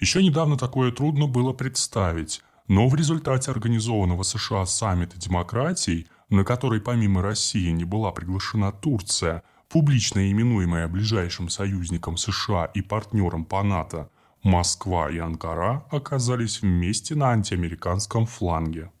Еще недавно такое трудно было представить, но в результате организованного США саммита демократий, на который помимо России не была приглашена Турция, публично именуемая ближайшим союзником США и партнером по НАТО, Москва и Анкара оказались вместе на антиамериканском фланге.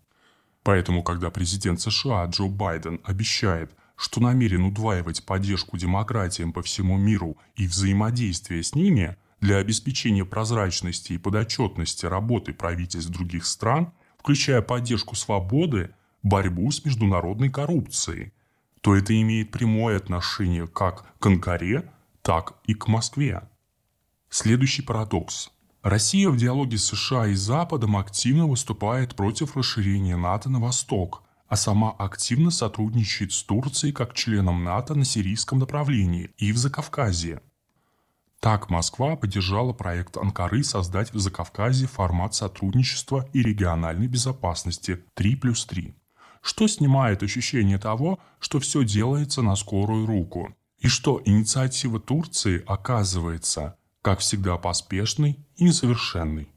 Поэтому, когда президент США Джо Байден обещает, что намерен удваивать поддержку демократиям по всему миру и взаимодействие с ними – для обеспечения прозрачности и подотчетности работы правительств других стран, включая поддержку свободы, борьбу с международной коррупцией, то это имеет прямое отношение как к Анкаре, так и к Москве. Следующий парадокс. Россия в диалоге с США и Западом активно выступает против расширения НАТО на восток, а сама активно сотрудничает с Турцией как членом НАТО на сирийском направлении и в Закавказье – так Москва поддержала проект Анкары создать в Закавказье формат сотрудничества и региональной безопасности 3 плюс 3, что снимает ощущение того, что все делается на скорую руку, и что инициатива Турции оказывается, как всегда, поспешной и несовершенной.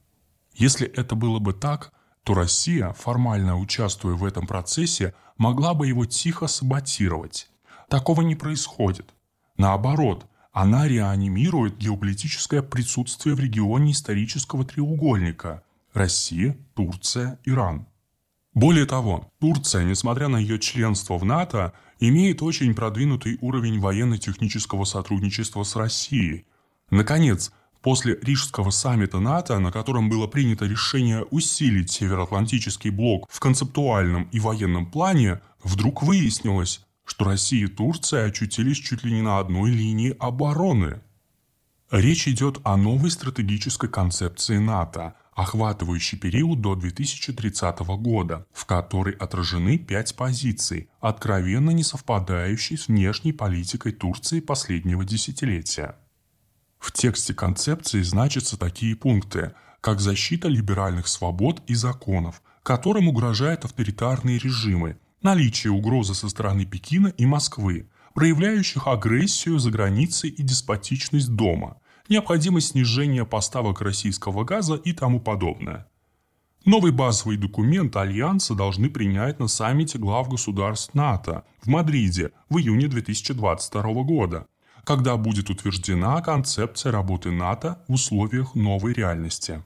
Если это было бы так, то Россия, формально участвуя в этом процессе, могла бы его тихо саботировать. Такого не происходит. Наоборот, она реанимирует геополитическое присутствие в регионе исторического треугольника – Россия, Турция, Иран. Более того, Турция, несмотря на ее членство в НАТО, имеет очень продвинутый уровень военно-технического сотрудничества с Россией. Наконец, после Рижского саммита НАТО, на котором было принято решение усилить Североатлантический блок в концептуальном и военном плане, вдруг выяснилось, что Россия и Турция очутились чуть ли не на одной линии обороны. Речь идет о новой стратегической концепции НАТО, охватывающей период до 2030 года, в которой отражены пять позиций, откровенно не совпадающие с внешней политикой Турции последнего десятилетия. В тексте концепции значатся такие пункты, как защита либеральных свобод и законов, которым угрожают авторитарные режимы, наличие угрозы со стороны Пекина и Москвы, проявляющих агрессию за границей и деспотичность дома, необходимость снижения поставок российского газа и тому подобное. Новый базовый документ Альянса должны принять на саммите глав государств НАТО в Мадриде в июне 2022 года, когда будет утверждена концепция работы НАТО в условиях новой реальности.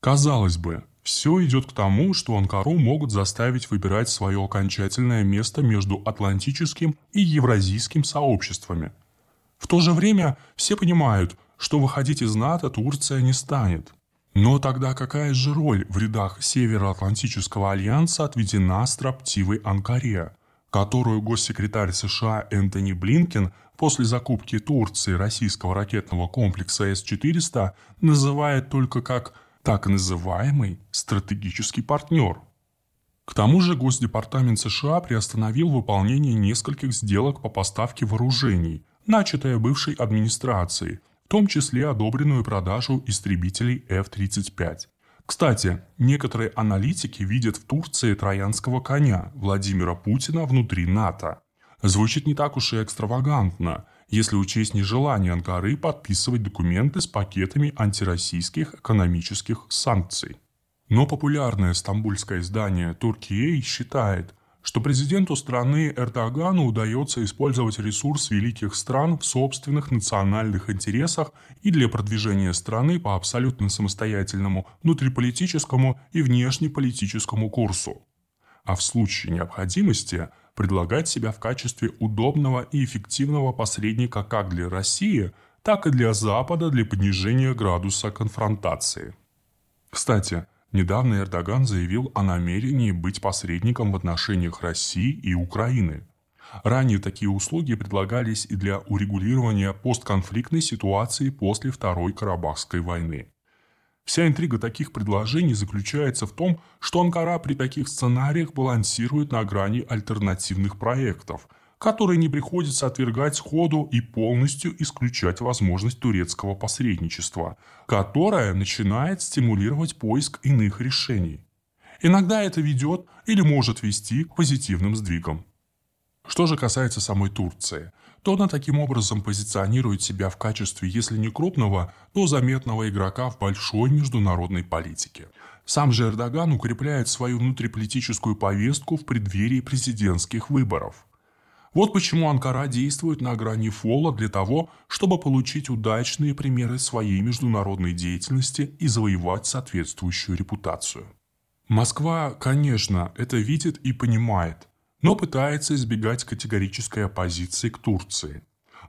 Казалось бы, все идет к тому, что Анкару могут заставить выбирать свое окончательное место между атлантическим и евразийским сообществами. В то же время все понимают, что выходить из НАТО Турция не станет. Но тогда какая же роль в рядах Североатлантического альянса отведена строптивой Анкаре, которую госсекретарь США Энтони Блинкен после закупки Турции российского ракетного комплекса С-400 называет только как так называемый стратегический партнер. К тому же Госдепартамент США приостановил выполнение нескольких сделок по поставке вооружений, начатое бывшей администрацией, в том числе одобренную продажу истребителей F-35. Кстати, некоторые аналитики видят в Турции троянского коня Владимира Путина внутри НАТО. Звучит не так уж и экстравагантно, если учесть нежелание Анкары подписывать документы с пакетами антироссийских экономических санкций. Но популярное стамбульское издание «Туркией» считает, что президенту страны Эрдогану удается использовать ресурс великих стран в собственных национальных интересах и для продвижения страны по абсолютно самостоятельному внутриполитическому и внешнеполитическому курсу. А в случае необходимости – предлагать себя в качестве удобного и эффективного посредника как для России, так и для Запада для понижения градуса конфронтации. Кстати, недавно Эрдоган заявил о намерении быть посредником в отношениях России и Украины. Ранее такие услуги предлагались и для урегулирования постконфликтной ситуации после Второй Карабахской войны. Вся интрига таких предложений заключается в том, что Анкара при таких сценариях балансирует на грани альтернативных проектов, которые не приходится отвергать сходу и полностью исключать возможность турецкого посредничества, которое начинает стимулировать поиск иных решений. Иногда это ведет или может вести к позитивным сдвигам. Что же касается самой Турции, то она таким образом позиционирует себя в качестве, если не крупного, то заметного игрока в большой международной политике. Сам же Эрдоган укрепляет свою внутриполитическую повестку в преддверии президентских выборов. Вот почему Анкара действует на грани фола для того, чтобы получить удачные примеры своей международной деятельности и завоевать соответствующую репутацию. Москва, конечно, это видит и понимает, но пытается избегать категорической оппозиции к Турции.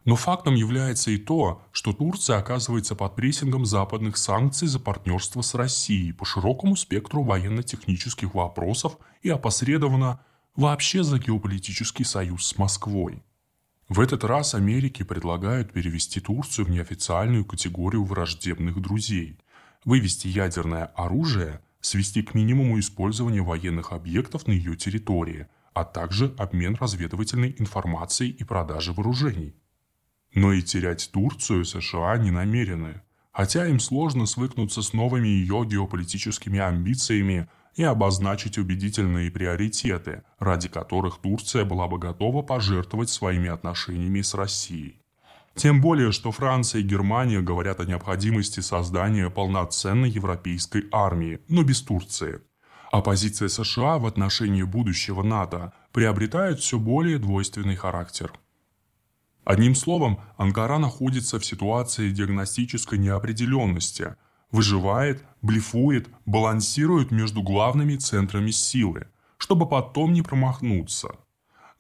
Но фактом является и то, что Турция оказывается под прессингом западных санкций за партнерство с Россией по широкому спектру военно-технических вопросов и опосредованно вообще за геополитический союз с Москвой. В этот раз Америке предлагают перевести Турцию в неофициальную категорию враждебных друзей, вывести ядерное оружие – свести к минимуму использование военных объектов на ее территории, а также обмен разведывательной информацией и продажи вооружений. Но и терять Турцию США не намерены, хотя им сложно свыкнуться с новыми ее геополитическими амбициями и обозначить убедительные приоритеты, ради которых Турция была бы готова пожертвовать своими отношениями с Россией. Тем более, что Франция и Германия говорят о необходимости создания полноценной европейской армии, но без Турции. А позиция США в отношении будущего НАТО приобретает все более двойственный характер. Одним словом, Анкара находится в ситуации диагностической неопределенности, выживает, блефует, балансирует между главными центрами силы, чтобы потом не промахнуться.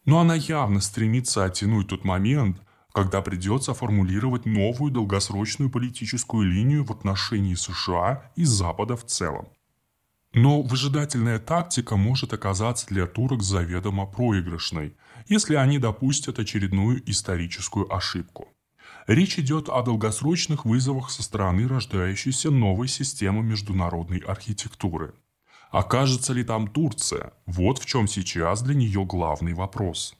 Но она явно стремится оттянуть тот момент – когда придется формулировать новую долгосрочную политическую линию в отношении США и Запада в целом. Но выжидательная тактика может оказаться для турок заведомо проигрышной, если они допустят очередную историческую ошибку. Речь идет о долгосрочных вызовах со стороны рождающейся новой системы международной архитектуры. Окажется ли там Турция? Вот в чем сейчас для нее главный вопрос.